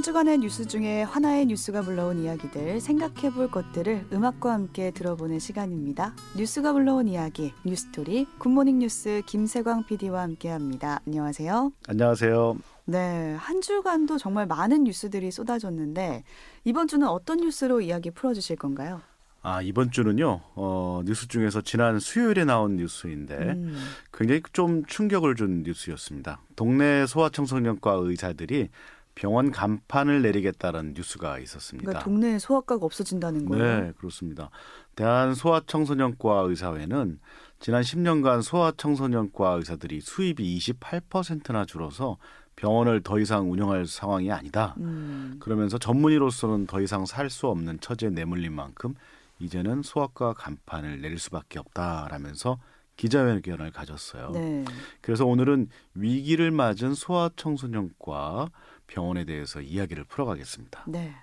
한 주간의 뉴스 중에 하나의 뉴스가 불러온 이야기들 생각해 볼 것들을 음악과 함께 들어보는 시간입니다. 뉴스가 불러온 이야기 뉴스토리 굿모닝 뉴스 김세광 PD와 함께 합니다. 안녕하세요. 안녕하세요. 네, 한 주간도 정말 많은 뉴스들이 쏟아졌는데 이번 주는 어떤 뉴스로 이야기 풀어 주실 건가요? 아, 이번 주는요, 어, 뉴스 중에서 지난 수요일에 나온 뉴스인데, 음. 굉장히 좀 충격을 준 뉴스였습니다. 동네 소아청소년과 의사들이 병원 간판을 내리겠다는 뉴스가 있었습니다. 그러니까 동네 소아과가 없어진다는 거예요? 네, 그렇습니다. 대한 소아청소년과 의사회는 지난 10년간 소아청소년과 의사들이 수입이 28%나 줄어서 병원을 더 이상 운영할 상황이 아니다. 음. 그러면서 전문의로서는 더 이상 살 수 없는 처지에 내몰린 만큼 이제는 소아과 간판을 내릴 수밖에 없다라면서 기자회견을 가졌어요. 네. 그래서 오늘은 위기를 맞은 소아청소년과 병원에 대해서 이야기를 풀어가겠습니다. 네.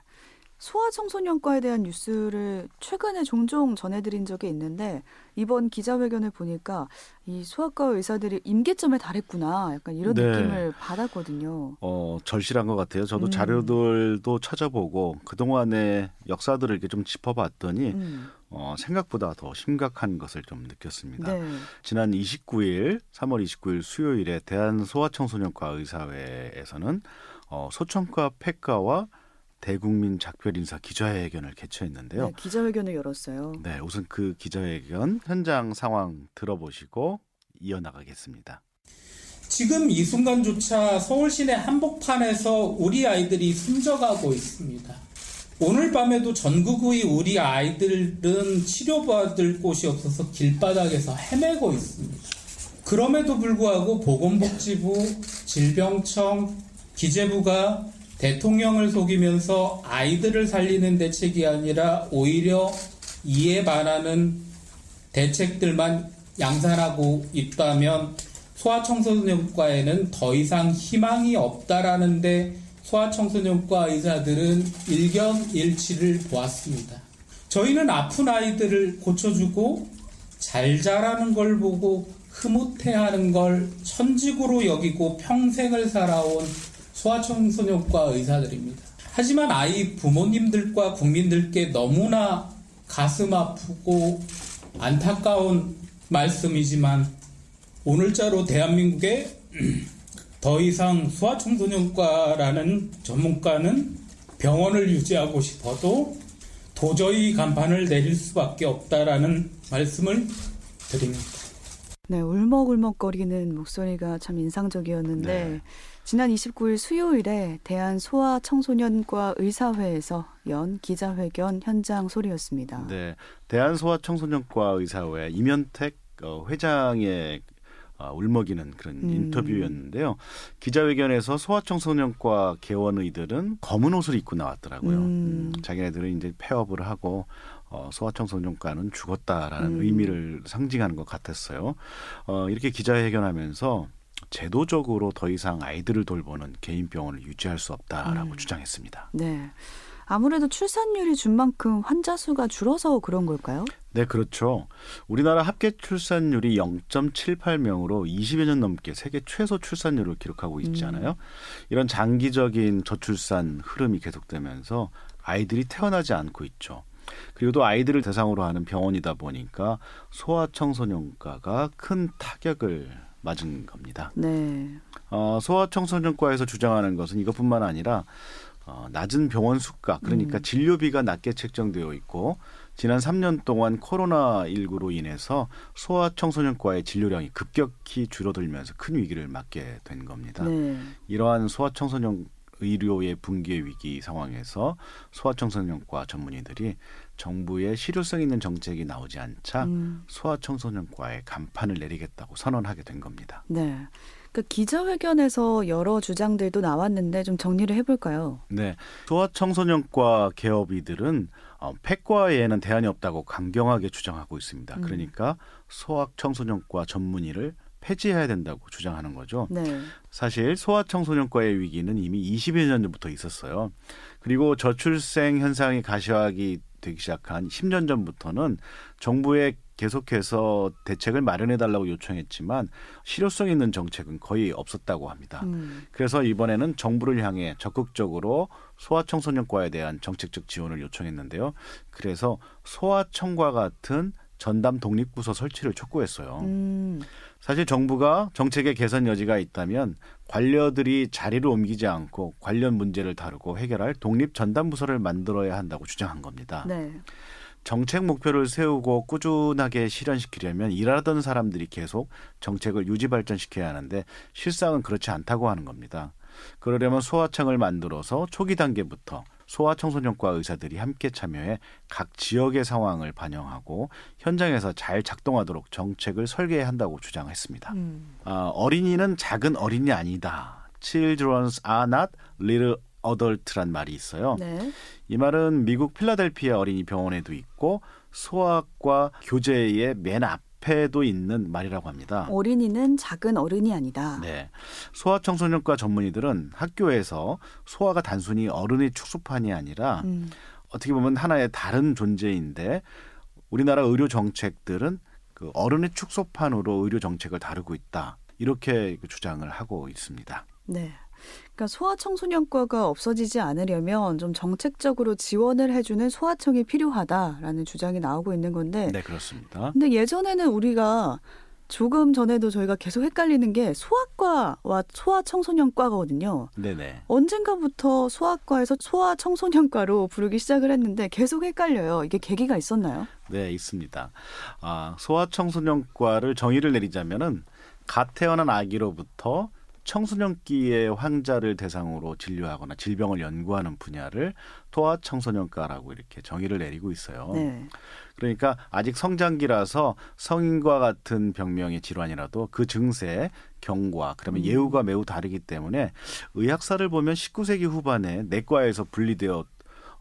소아청소년과에 대한 뉴스를 최근에 종종 전해드린 적이 있는데 이번 기자회견을 보니까 이 소아과 의사들이 임계점에 달했구나 약간 이런 네. 느낌을 받았거든요. 어 절실한 것 같아요. 저도 음. 자료들도 찾아보고 그 동안의 역사들을 이렇게 좀 짚어봤더니 음. 어, 생각보다 더 심각한 것을 좀 느꼈습니다. 네. 지난 29일, 3월 29일 수요일에 대한 소아청소년과 의사회에서는 어, 소청과 폐과와 대국민 작별 인사 기자회견을 개최했는데요. 네, 기자회견을 열었어요. 네, 우선 그 기자회견 현장 상황 들어보시고 이어나가겠습니다. 지금 이 순간조차 서울 시내 한복판에서 우리 아이들이 숨져가고 있습니다. 오늘 밤에도 전국의 우리 아이들은 치료받을 곳이 없어서 길바닥에서 헤매고 있습니다. 그럼에도 불구하고 보건복지부, 질병청, 기재부가 대통령을 속이면서 아이들을 살리는 대책이 아니라 오히려 이에 반하는 대책들만 양산하고 있다면 소아청소년과에는 더 이상 희망이 없다라는데 소아청소년과 의사들은 일견일치를 보았습니다. 저희는 아픈 아이들을 고쳐주고 잘 자라는 걸 보고 흐뭇해하는 걸 천직으로 여기고 평생을 살아온 소아청소년과 의사들입니다. 하지만 아이 부모님들과 국민들께 너무나 가슴 아프고 안타까운 말씀이지만 오늘자로 대한민국에 더 이상 소아청소년과라는 전문가는 병원을 유지하고 싶어도 도저히 간판을 내릴 수밖에 없다라는 말씀을 드립니다. 네, 울먹울먹거리는 목소리가 참 인상적이었는데 네. 지난 29일 수요일에 대한소아청소년과 의사회에서 연 기자회견 현장 소리였습니다. 네, 대한소아청소년과 의사회 이면택 어, 회장의 어, 울먹이는 그런 음. 인터뷰였는데요. 기자회견에서 소아청소년과 개원의들은 검은 옷을 입고 나왔더라고요. 음. 음, 자기네들은 이제 폐업을 하고 어, 소아청소년과는 죽었다라는 음. 의미를 상징하는 것 같았어요. 어, 이렇게 기자회견하면서 제도적으로 더 이상 아이들을 돌보는 개인 병원을 유지할 수 없다라고 음. 주장했습니다. 네. 아무래도 출산율이 준 만큼 환자 수가 줄어서 그런 걸까요? 네, 그렇죠. 우리나라 합계 출산율이 0.78명으로 20여 년 넘게 세계 최소 출산율을 기록하고 있잖아요. 음. 이런 장기적인 저출산 흐름이 계속되면서 아이들이 태어나지 않고 있죠. 그리고 또 아이들을 대상으로 하는 병원이다 보니까 소아청소년과가 큰 타격을 맞은 겁니다. 네. 어, 소아청소년과에서 주장하는 것은 이것뿐만 아니라 어, 낮은 병원 수가 그러니까 음. 진료비가 낮게 책정되어 있고 지난 3년 동안 코로나19로 인해서 소아청소년과의 진료량이 급격히 줄어들면서 큰 위기를 맞게 된 겁니다. 네. 이러한 소아청소년 의료의 붕괴 위기 상황에서 소아청소년과 전문의들이 정부의 실효성 있는 정책이 나오지 않자 음. 소아청소년과에 간판을 내리겠다고 선언하게 된 겁니다. 네. 그 기자회견에서 여러 주장들도 나왔는데 좀 정리를 해볼까요? 네. 소아청소년과 개업이들은 어, 폐과에는 대안이 없다고 강경하게 주장하고 있습니다. 음. 그러니까 소아청소년과 전문의를 폐지해야 된다고 주장하는 거죠. 네. 사실 소아청소년과의 위기는 이미 20여 년 전부터 있었어요. 그리고 저출생 현상이 가시화하기 되기 시작한 10년 전부터는 정부에 계속해서 대책을 마련해 달라고 요청했지만 실효성 있는 정책은 거의 없었다고 합니다. 음. 그래서 이번에는 정부를 향해 적극적으로 소아청소년과에 대한 정책적 지원을 요청했는데요. 그래서 소아청과 같은 전담 독립부서 설치를 촉구했어요. 음. 사실 정부가 정책의 개선 여지가 있다면 관료들이 자리를 옮기지 않고 관련 문제를 다루고 해결할 독립 전담 부서를 만들어야 한다고 주장한 겁니다. 네. 정책 목표를 세우고 꾸준하게 실현시키려면 일하던 사람들이 계속 정책을 유지 발전시켜야 하는데 실상은 그렇지 않다고 하는 겁니다. 그러려면 소아청을 만들어서 초기 단계부터 소아청소년과 의사들이 함께 참여해 각 지역의 상황을 반영하고 현장에서 잘 작동하도록 정책을 설계해야 한다고 주장했습니다. 음. 아, 어린이는 작은 어린이 아니다. Children are not little adult란 말이 있어요. 네. 이 말은 미국 필라델피아 어린이 병원에도 있고 소아과 교재의 맨 앞. 앞에도 있는 말이라고 합니다. 어린이는 작은 어른이 아니다. 네. 소아청소년과 전문의들은 학교에서 소아가 단순히 어른의 축소판이 아니라 음. 어떻게 보면 하나의 다른 존재인데 우리나라 의료 정책들은 그 어른의 축소판으로 의료 정책을 다루고 있다. 이렇게 주장을 하고 있습니다. 네. 그러니까 소아청소년과가 없어지지 않으려면 좀 정책적으로 지원을 해주는 소아청이 필요하다라는 주장이 나오고 있는 건데. 네, 그렇습니다. 근데 예전에는 우리가 조금 전에도 저희가 계속 헷갈리는 게 소아과와 소아청소년과거든요. 네네. 언젠가부터 소아과에서 소아청소년과로 부르기 시작을 했는데 계속 헷갈려요. 이게 계기가 있었나요? 네, 있습니다. 아, 소아청소년과를 정의를 내리자면은 갓 태어난 아기로부터 청소년기의 환자를 대상으로 진료하거나 질병을 연구하는 분야를 토아 청소년과라고 이렇게 정의를 내리고 있어요. 네. 그러니까 아직 성장기라서 성인과 같은 병명의 질환이라도 그 증세, 경과, 그러면 음. 예후가 매우 다르기 때문에 의학사를 보면 19세기 후반에 내과에서 분리되어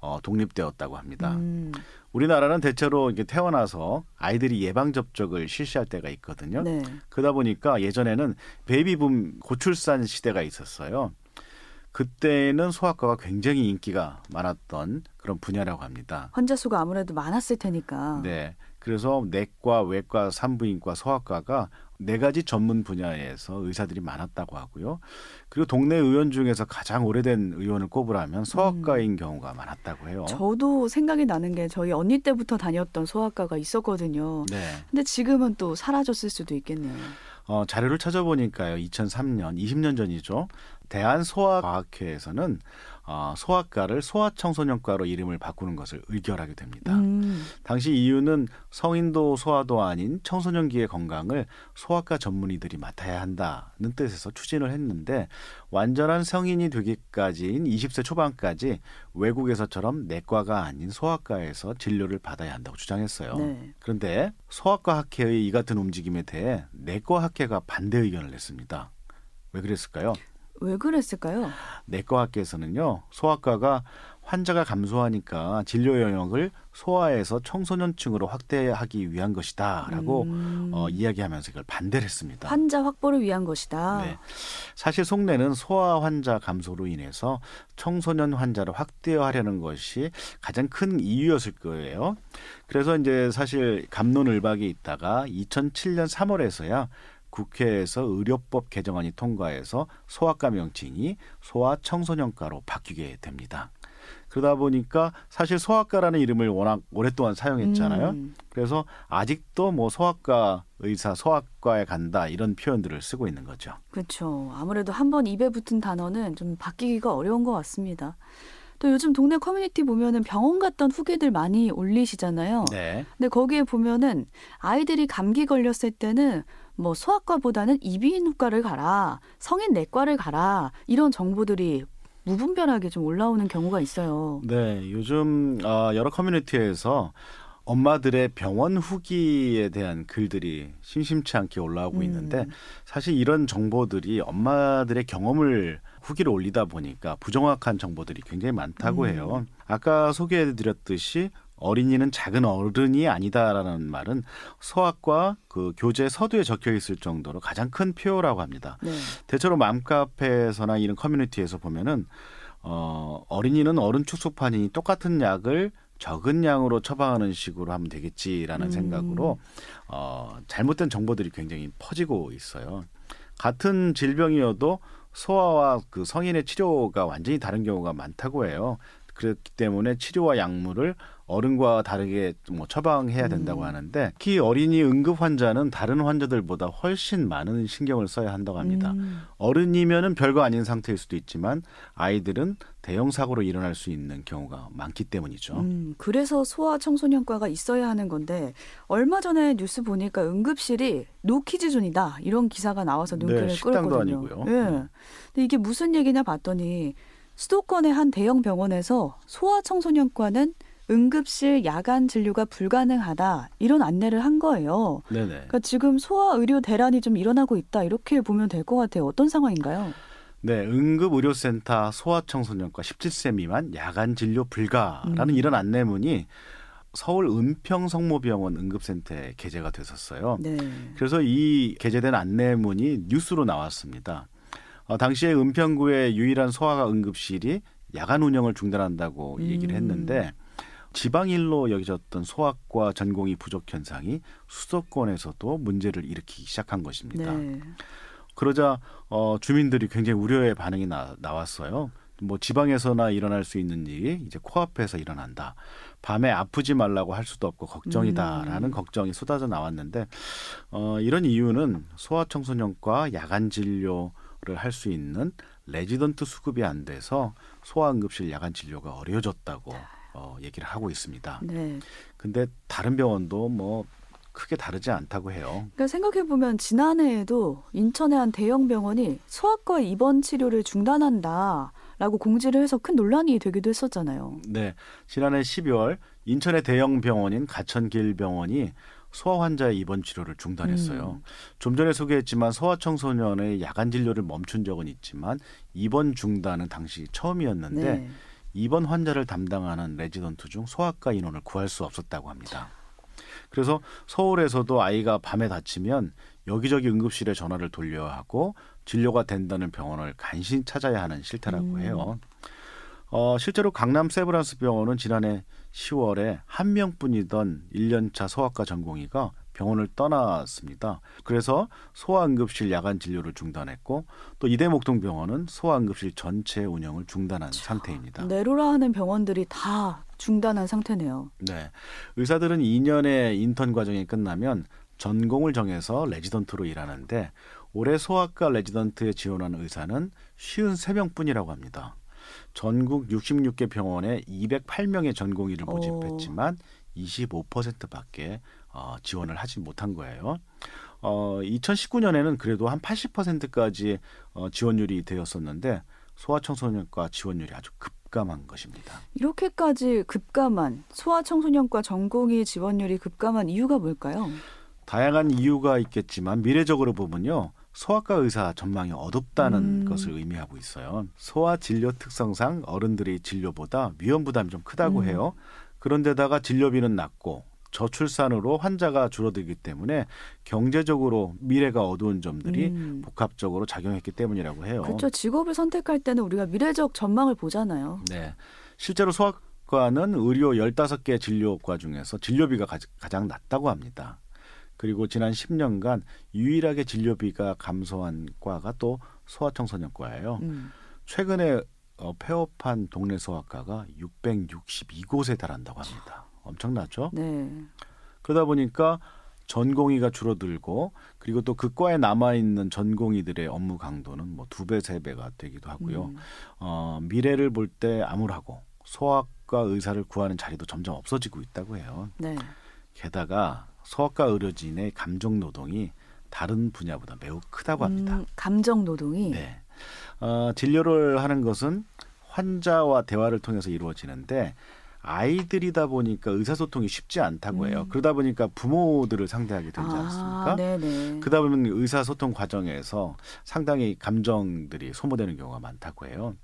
어, 독립되었다고 합니다. 음. 우리나라는 대체로 이게 태어나서 아이들이 예방 접종을 실시할 때가 있거든요. 네. 그러다 보니까 예전에는 베이비붐 고출산 시대가 있었어요. 그때는 소아과가 굉장히 인기가 많았던 그런 분야라고 합니다. 환자 수가 아무래도 많았을 테니까. 네. 그래서 내과, 외과, 산부인과, 소아과가 네 가지 전문 분야에서 의사들이 많았다고 하고요. 그리고 동네 의원 중에서 가장 오래된 의원을 꼽으라면 소아과인 음. 경우가 많았다고 해요. 저도 생각이 나는 게 저희 언니 때부터 다녔던 소아과가 있었거든요. 네. 근데 지금은 또 사라졌을 수도 있겠네요. 어, 자료를 찾아보니까요. 2003년, 20년 전이죠. 대한소아과학회에서는 어, 소아과를 소아청소년과로 이름을 바꾸는 것을 의결하게 됩니다. 음. 당시 이유는 성인도 소아도 아닌 청소년기의 건강을 소아과 전문의들이 맡아야 한다는 뜻에서 추진을 했는데 완전한 성인이 되기까지인 20세 초반까지 외국에서처럼 내과가 아닌 소아과에서 진료를 받아야 한다고 주장했어요. 네. 그런데 소아과 학회의 이 같은 움직임에 대해 내과 학회가 반대 의견을 냈습니다. 왜 그랬을까요? 왜 그랬을까요? 내과학계에서는요 소아과가 환자가 감소하니까 진료 영역을 소아에서 청소년층으로 확대하기 위한 것이다라고 음. 어, 이야기하면서 이걸 반대를 했습니다. 환자 확보를 위한 것이다. 네. 사실 속내는 소아 환자 감소로 인해서 청소년 환자를 확대하려는 것이 가장 큰 이유였을 거예요. 그래서 이제 사실 감론을박이 있다가 2007년 3월에서야 국회에서 의료법 개정안이 통과해서 소아과 명칭이 소아 청소년과로 바뀌게 됩니다. 그러다 보니까 사실 소아과라는 이름을 워낙 오랫동안 사용했잖아요. 음. 그래서 아직도 뭐 소아과 의사, 소아과에 간다 이런 표현들을 쓰고 있는 거죠. 그렇죠. 아무래도 한 번 입에 붙은 단어는 좀 바뀌기가 어려운 것 같습니다. 또 요즘 동네 커뮤니티 보면은 병원 갔던 후기들 많이 올리시잖아요. 네. 근데 거기에 보면은 아이들이 감기 걸렸을 때는 뭐 소아과보다는 이비인후과를 가라, 성인 내과를 가라 이런 정보들이 무분별하게 좀 올라오는 경우가 있어요. 네, 요즘 어, 여러 커뮤니티에서 엄마들의 병원 후기에 대한 글들이 심심치 않게 올라오고 음. 있는데 사실 이런 정보들이 엄마들의 경험을 후기를 올리다 보니까 부정확한 정보들이 굉장히 많다고 음. 해요. 아까 소개해드렸듯이 어린이는 작은 어른이 아니다라는 말은 소학과 그 교재 서두에 적혀 있을 정도로 가장 큰 표어라고 합니다. 네. 대체로 맘카페에서나 이런 커뮤니티에서 보면은 어, 어린이는 어른 축소판이 똑같은 약을 적은 양으로 처방하는 식으로 하면 되겠지라는 음. 생각으로 어, 잘못된 정보들이 굉장히 퍼지고 있어요. 같은 질병이어도 소아와 그 성인의 치료가 완전히 다른 경우가 많다고 해요. 그렇기 때문에 치료와 약물을 어른과 다르게 뭐 처방해야 된다고 음. 하는데 특히 어린이 응급 환자는 다른 환자들보다 훨씬 많은 신경을 써야 한다고 합니다. 음. 어른이면은 별거 아닌 상태일 수도 있지만 아이들은 대형 사고로 일어날 수 있는 경우가 많기 때문이죠. 음, 그래서 소아 청소년과가 있어야 하는 건데 얼마 전에 뉴스 보니까 응급실이 노키즈 존이다 이런 기사가 나와서 눈길을 네, 식당도 끌었거든요. 아니고요. 예. 음. 근데 이게 무슨 얘기냐 봤더니 수도권의 한 대형 병원에서 소아 청소년과는 응급실 야간 진료가 불가능하다 이런 안내를 한 거예요. 네네. 그러니까 지금 소아 의료 대란이 좀 일어나고 있다 이렇게 보면 될 것 같아요. 어떤 상황인가요? 네, 응급의료센터 소아청소년과 17세 미만 야간 진료 불가라는 음. 이런 안내문이 서울 은평성모병원 응급센터에 게재가 됐었어요. 네. 그래서 이 게재된 안내문이 뉴스로 나왔습니다. 어, 당시에 은평구의 유일한 소아과 응급실이 야간 운영을 중단한다고 얘기를 음. 했는데 지방일로 여겨졌던 소아과 전공의 부족 현상이 수도권에서도 문제를 일으키기 시작한 것입니다. 네. 그러자 어, 주민들이 굉장히 우려의 반응이 나, 나왔어요. 뭐 지방에서나 일어날 수 있는 일이 이제 코앞에서 일어난다. 밤에 아프지 말라고 할 수도 없고 걱정이다라는 음. 걱정이 쏟아져 나왔는데 어, 이런 이유는 소아청소년과 야간 진료를 할 수 있는 레지던트 수급이 안 돼서 소아응급실 야간 진료가 어려워졌다고 어, 얘기를 하고 있습니다. 네. 근데 다른 병원도 뭐 크게 다르지 않다고 해요. 그러니까 생각해 보면 지난해에도 인천의 한 대형 병원이 소아과 입원 치료를 중단한다 라고 공지를 해서 큰 논란이 되기도 했었잖아요. 네, 지난해 12월 인천의 대형 병원인 가천길 병원이 소아 환자의 입원 치료를 중단했어요. 음. 좀 전에 소개했지만 소아 청소년의 야간 진료를 멈춘 적은 있지만 입원 중단은 당시 처음이었는데 네. 입원 환자를 담당하는 레지던트 중 소아과 인원을 구할 수 없었다고 합니다. 그래서 서울에서도 아이가 밤에 다치면 여기저기 응급실에 전화를 돌려야 하고 진료가 된다는 병원을 간신히 찾아야 하는 실태라고 음. 해요. 어, 실제로 강남 세브란스 병원은 지난해 10월에 한 명뿐이던 1년차 소아과 전공의가 병원을 떠났습니다. 그래서 소아응급실 야간 진료를 중단했고 또 이대목동 병원은 소아응급실 전체 운영을 중단한 상태입니다. 내로라 하는 병원들이 다 중단한 상태네요. 네. 의사들은 2년의 인턴 과정이 끝나면 전공을 정해서 레지던트로 일하는데 올해 소아과 레지던트에 지원한 의사는 53명뿐이라고 합니다. 전국 66개 병원에 208명의 전공의를 오. 모집했지만 25%밖에 어, 지원을 하지 못한 거예요. 어, 2019년에는 그래도 한 80%까지 어, 지원율이 되었었는데 소아청소년과 지원율이 아주 급감한 것입니다. 이렇게까지 급감한 소아 청소년과 전공의 지원율이 급감한 이유가 뭘까요? 다양한 이유가 있겠지만 미래적으로 보면요. 소아과 의사 전망이 어둡다는 음. 것을 의미하고 있어요. 소아 진료 특성상 어른들의 진료보다 위험 부담이 좀 크다고 음. 해요. 그런데다가 진료비는 낮고 저출산으로 환자가 줄어들기 때문에 경제적으로 미래가 어두운 점들이 음. 복합적으로 작용했기 때문이라고 해요. 그렇죠. 직업을 선택할 때는 우리가 미래적 전망을 보잖아요. 네. 실제로 소아과는 의료 15개 진료과 중에서 진료비가 가- 가장 낮다고 합니다. 그리고 지난 10년간 유일하게 진료비가 감소한 과가 또 소아청소년과예요. 음. 최근에 어, 폐업한 동네 소아과가 662곳에 달한다고 합니다. 엄청나죠? 네. 그러다 보니까 전공의가 줄어들고 그리고 또 그 과에 남아 있는 전공의들의 업무 강도는 뭐 두 배, 세 배가 되기도 하고요. 음. 어, 미래를 볼 때 암울하고 소아과 의사를 구하는 자리도 점점 없어지고 있다고 해요. 네. 게다가 소아과 의료진의 감정 노동이 다른 분야보다 매우 크다고 합니다. 음, 감정 노동이 네. 어, 진료를 하는 것은 환자와 대화를 통해서 이루어지는데 아이들이다 보니까 의사소통이 쉽지 않다고 해요. 음. 그러다 보니까 부모들을 상대하게 되지 않습니까? 아, 네네. 그러다 보면 의사소통 과정에서 상당히 감정들이 소모되는 경우가 많다고 해요.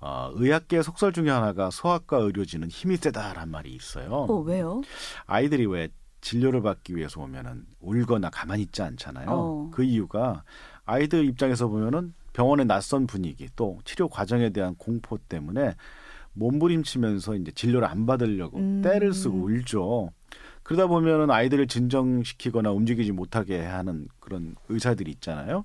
어, 의학계 속설 중에 하나가 소아과 의료진은 힘이 세다란 말이 있어요. 어, 왜요? 아이들이 왜 진료를 받기 위해서 오면은 울거나 가만히 있지 않잖아요. 어. 그 이유가 아이들 입장에서 보면은 병원의 낯선 분위기 또 치료 과정에 대한 공포 때문에 몸부림치면서 이제 진료를 안 받으려고 음. 떼를 쓰고 울죠. 그러다 보면은 아이들을 진정시키거나 움직이지 못하게 하는 그런 의사들이 있잖아요.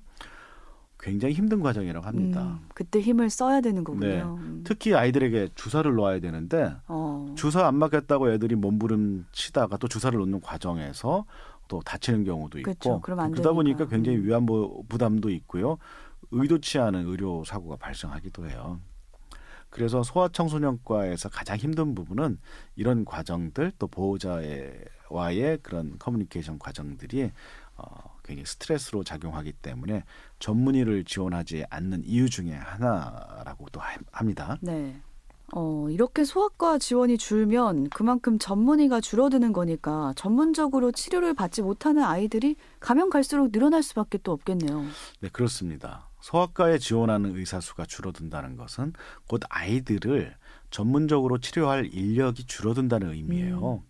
굉장히 힘든 과정이라고 합니다. 음, 그때 힘을 써야 되는 거군요. 네. 음. 특히 아이들에게 주사를 놓아야 되는데 어. 주사 안 맞겠다고 애들이 몸부림 치다가 또 주사를 놓는 과정에서 또 다치는 경우도 있고 그렇죠. 그러다 보니까 되니까. 굉장히 음. 위안 부담도 있고요. 의도치 않은 의료 사고가 발생하기도 해요. 그래서 소아청소년과에서 가장 힘든 부분은 이런 과정들 또 보호자와의 그런 커뮤니케이션 과정들이 어, 굉장히 스트레스로 작용하기 때문에 전문의를 지원하지 않는 이유 중에 하나라고도 하- 합니다. 네. 어, 이렇게 소아과 지원이 줄면 그만큼 전문의가 줄어드는 거니까 전문적으로 치료를 받지 못하는 아이들이 가면 갈수록 늘어날 수밖에 또 없겠네요. 네, 그렇습니다. 소아과에 지원하는 의사 수가 줄어든다는 것은 곧 아이들을 전문적으로 치료할 인력이 줄어든다는 의미예요.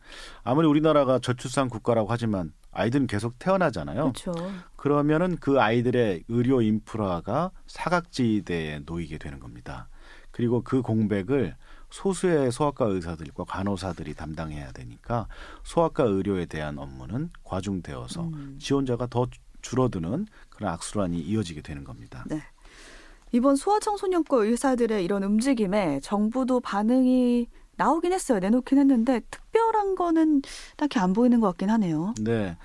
아무리 우리나라가 저출산 국가라고 하지만 아이들은 계속 태어나잖아요. 그렇죠. 그러면은 그 아이들의 의료 인프라가 사각지대에 놓이게 되는 겁니다. 그리고 그 공백을 소수의 소아과 의사들과 간호사들이 담당해야 되니까 소아과 의료에 대한 업무는 과중되어서 음. 지원자가 더 줄어드는 그런 악순환이 이어지게 되는 겁니다. 네. 이번 소아청소년과 의사들의 이런 움직임에 정부도 반응이 나오긴 했어요. 내놓긴 했는데 특별한 거는 딱히 안 보이는 것 같긴 하네요. 네.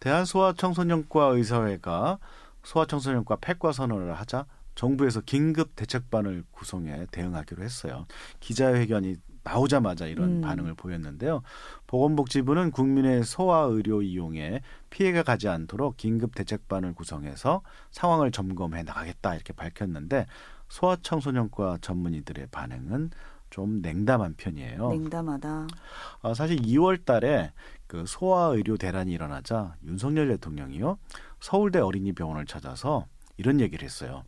대한소아청소년과 의사회가 소아청소년과 폐과 선언을 하자 정부에서 긴급 대책반을 구성해 대응하기로 했어요. 기자회견이 나오자마자 이런 음. 반응을 보였는데요. 보건복지부는 국민의 소아 의료 이용에 피해가 가지 않도록 긴급 대책반을 구성해서 상황을 점검해 나가겠다 이렇게 밝혔는데 소아청소년과 전문의들의 반응은 좀 냉담한 편이에요. 냉담하다. 아, 사실 2월 달에 그 소아 의료 대란이 일어나자 윤석열 대통령이요. 서울대 어린이병원을 찾아서 이런 얘기를 했어요.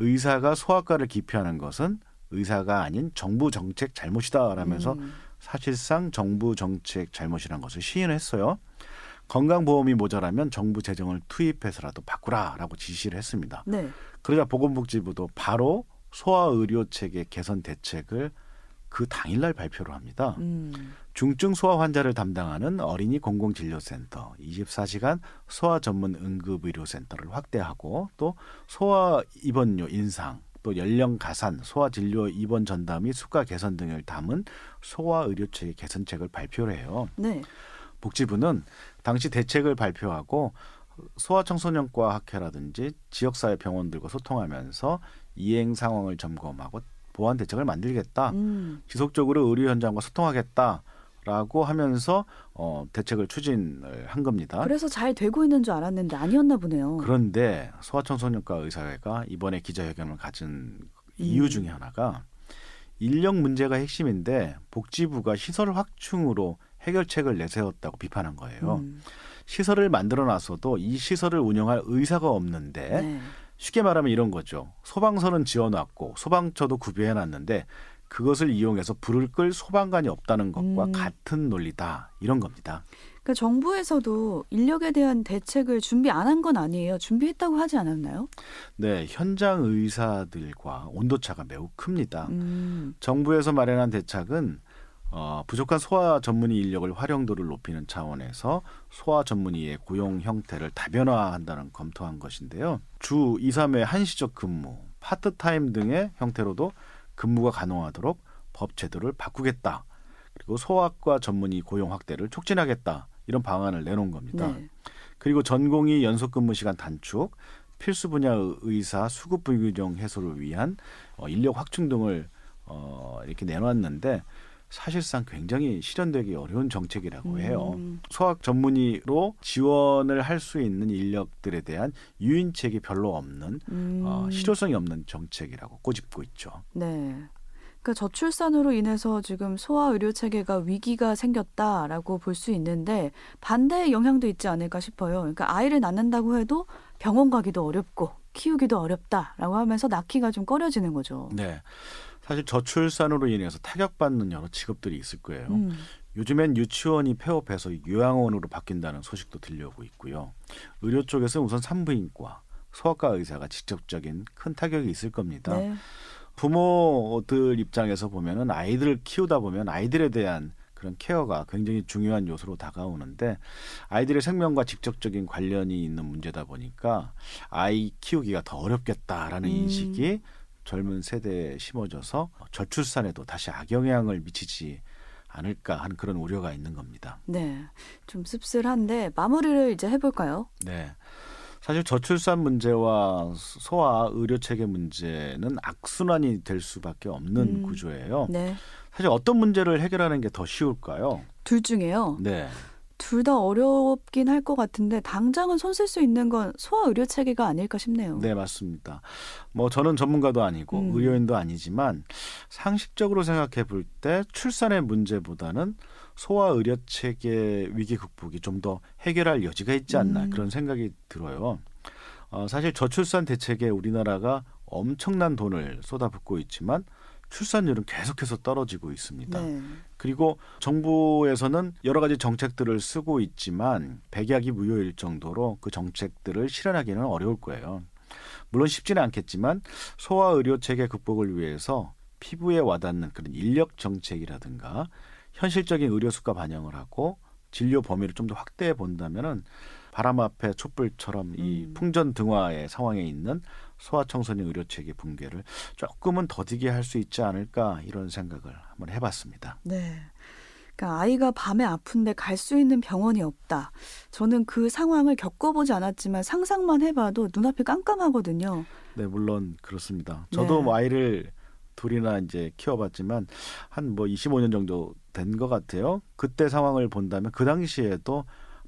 의사가 소아과를 기피하는 것은 의사가 아닌 정부 정책 잘못이다라면서 음. 사실상 정부 정책 잘못이라는 것을 시인했어요. 건강보험이 모자라면 정부 재정을 투입해서라도 바꾸라라고 지시를 했습니다. 네. 그러자 보건복지부도 바로 소아 의료 체계 개선 대책을 그 당일날 발표를 합니다. 음. 중증 소아 환자를 담당하는 어린이 공공진료센터, 24시간 소아 전문 응급의료센터를 확대하고 또 소아 입원료 인상, 또 연령 가산, 소아 진료 입원 전담 및 수가 개선 등을 담은 소아 의료체계 개선책을 발표를 해요. 네. 복지부는 당시 대책을 발표하고 소아청소년과 학회라든지 지역사회 병원들과 소통하면서 이행 상황을 점검하고 보완 대책을 만들겠다. 음. 지속적으로 의료 현장과 소통하겠다 라고 하면서 어, 대책을 추진을 한 겁니다. 그래서 잘 되고 있는 줄 알았는데 아니었나 보네요. 그런데 소아청소년과 의사회가 이번에 기자회견을 가진 이유 음. 중에 하나가 인력 문제가 핵심인데 복지부가 시설 확충으로 해결책을 내세웠다고 비판한 거예요. 음. 시설을 만들어 놨어도 이 시설을 운영할 의사가 없는데 네. 쉽게 말하면 이런 거죠. 소방서는 지어놨고 소방처도 구비해 놨는데 그것을 이용해서 불을 끌 소방관이 없다는 것과 음. 같은 논리다. 이런 겁니다. 그러니까 정부에서도 인력에 대한 대책을 준비 안 한 건 아니에요. 준비했다고 하지 않았나요? 네, 현장 의사들과 온도차가 매우 큽니다. 음. 정부에서 마련한 대책은 어, 부족한 소아 전문의 인력을 활용도를 높이는 차원에서 소아 전문의의 고용 형태를 다변화한다는 검토한 것인데요. 주 2, 3회 한시적 근무, 파트타임 등의 형태로도 근무가 가능하도록 법 제도를 바꾸겠다. 그리고 소아과 전문의 고용 확대를 촉진하겠다. 이런 방안을 내놓은 겁니다. 네. 그리고 전공의 연속 근무 시간 단축, 필수 분야 의사 수급 불균형 해소를 위한 어, 인력 확충 등을 어, 이렇게 내놨는데 사실상 굉장히 실현되기 어려운 정책이라고 해요. 음. 소학 전문의로 지원을 할 수 있는 인력들에 대한 유인책이 별로 없는 음. 어, 실효성이 없는 정책이라고 꼬집고 있죠. 네. 그러니까 저출산으로 인해서 지금 소아 의료 체계가 위기가 생겼다라고 볼 수 있는데 반대의 영향도 있지 않을까 싶어요. 그러니까 아이를 낳는다고 해도 병원 가기도 어렵고 키우기도 어렵다라고 하면서 낳기가 좀 꺼려지는 거죠. 네. 사실 저출산으로 인해서 타격받는 여러 직업들이 있을 거예요. 음. 요즘엔 유치원이 폐업해서 요양원으로 바뀐다는 소식도 들려오고 있고요. 의료 쪽에서는 우선 산부인과, 소아과 의사가 직접적인 큰 타격이 있을 겁니다. 네. 부모들 입장에서 보면은 아이들을 키우다 보면 아이들에 대한 그런 케어가 굉장히 중요한 요소로 다가오는데 아이들의 생명과 직접적인 관련이 있는 문제다 보니까 아이 키우기가 더 어렵겠다라는 음. 인식이 젊은 세대에 심어져서 저출산에도 다시 악영향을 미치지 않을까 하는 그런 우려가 있는 겁니다. 네. 좀 씁쓸한데 마무리를 이제 해볼까요? 네. 사실 저출산 문제와 소아 의료 체계 문제는 악순환이 될 수밖에 없는 음. 구조예요. 네. 사실 어떤 문제를 해결하는 게 더 쉬울까요? 둘 중에요. 네. 둘 다 어렵긴 할 것 같은데 당장은 손 쓸 수 있는 건 소아 의료 체계가 아닐까 싶네요. 네, 맞습니다. 뭐 저는 전문가도 아니고 음. 의료인도 아니지만 상식적으로 생각해 볼 때 출산의 문제보다는 소아 의료 체계 위기 극복이 좀 더 해결할 여지가 있지 않나 음. 그런 생각이 들어요. 어, 사실 저출산 대책에 우리나라가 엄청난 돈을 쏟아붓고 있지만 출산율은 계속해서 떨어지고 있습니다. 네. 그리고 정부에서는 여러 가지 정책들을 쓰고 있지만 백약이 무효일 정도로 그 정책들을 실현하기는 어려울 거예요. 물론 쉽지는 않겠지만 소아 의료 체계 극복을 위해서 피부에 와닿는 그런 인력 정책이라든가 현실적인 의료 수가 반영을 하고 진료 범위를 좀 더 확대해 본다면은 바람 앞에 촛불처럼 이 음. 풍전등화의 상황에 있는 소아청소년 의료 체계 붕괴를 조금은 더디게 할 수 있지 않을까 이런 생각을 한번 해봤습니다. 네. 그러니까 아이가 밤에 아픈데 갈 수 있는 병원이 없다. 저는 그 상황을 겪어보지 않았지만 상상만 해봐도 눈앞이 깜깜하거든요. 네, 물론 그렇습니다. 저도 네. 뭐 아이를 둘이나 이제 키워봤지만 한 뭐 25년 정도 된 것 같아요. 그때 상황을 본다면 그 당시에도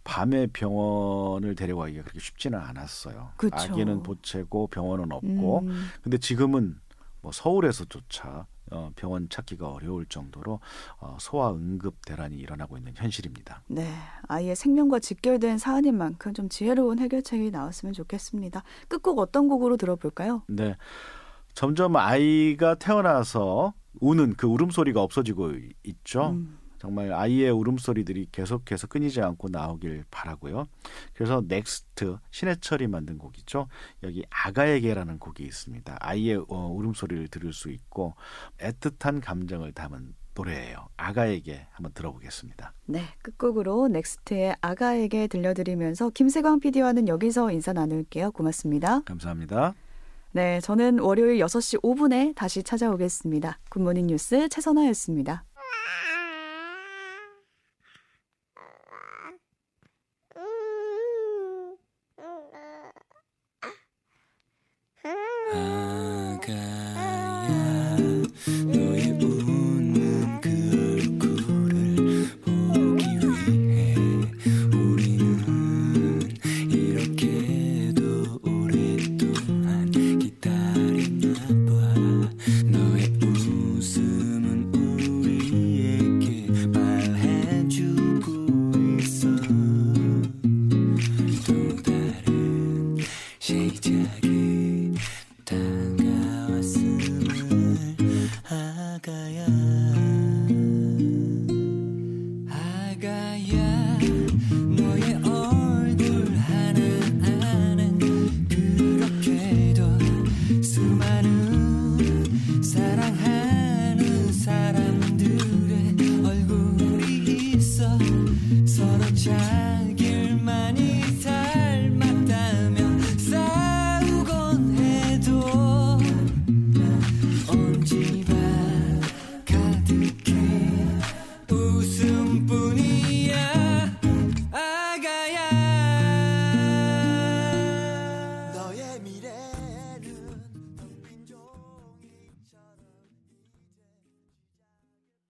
밤에 병원을 데려가기가 그렇게 쉽지는 않았어요. 그쵸. 아기는 보채고 병원은 없고. 음, 근데 지금은 뭐 서울에서조차 어, 병원 찾기가 어려울 정도로 어, 소아 응급 대란이 일어나고 있는 현실입니다. 네. 아이의 생명과 직결된 사안인 만큼 좀 지혜로운 해결책이 나왔으면 좋겠습니다. 끝곡 어떤 곡으로 들어볼까요? 네. 점점 아이가 태어나서 우는 그 울음소리가 없어지고 있죠. 음, 정말 아이의 울음소리들이 계속해서 끊이지 않고 나오길 바라고요. 그래서 넥스트 신해철이 만든 곡이죠. 여기 아가에게라는 곡이 있습니다. 아이의 어, 울음소리를 들을 수 있고 애틋한 감정을 담은 노래예요. 아가에게 한번 들어보겠습니다. 네. 끝곡으로 넥스트의 아가에게 들려드리면서 김세광 PD와는 여기서 인사 나눌게요. 고맙습니다. 감사합니다. 네. 저는 월요일 6시 5분에 다시 찾아오겠습니다. 굿모닝 뉴스 최선아였습니다.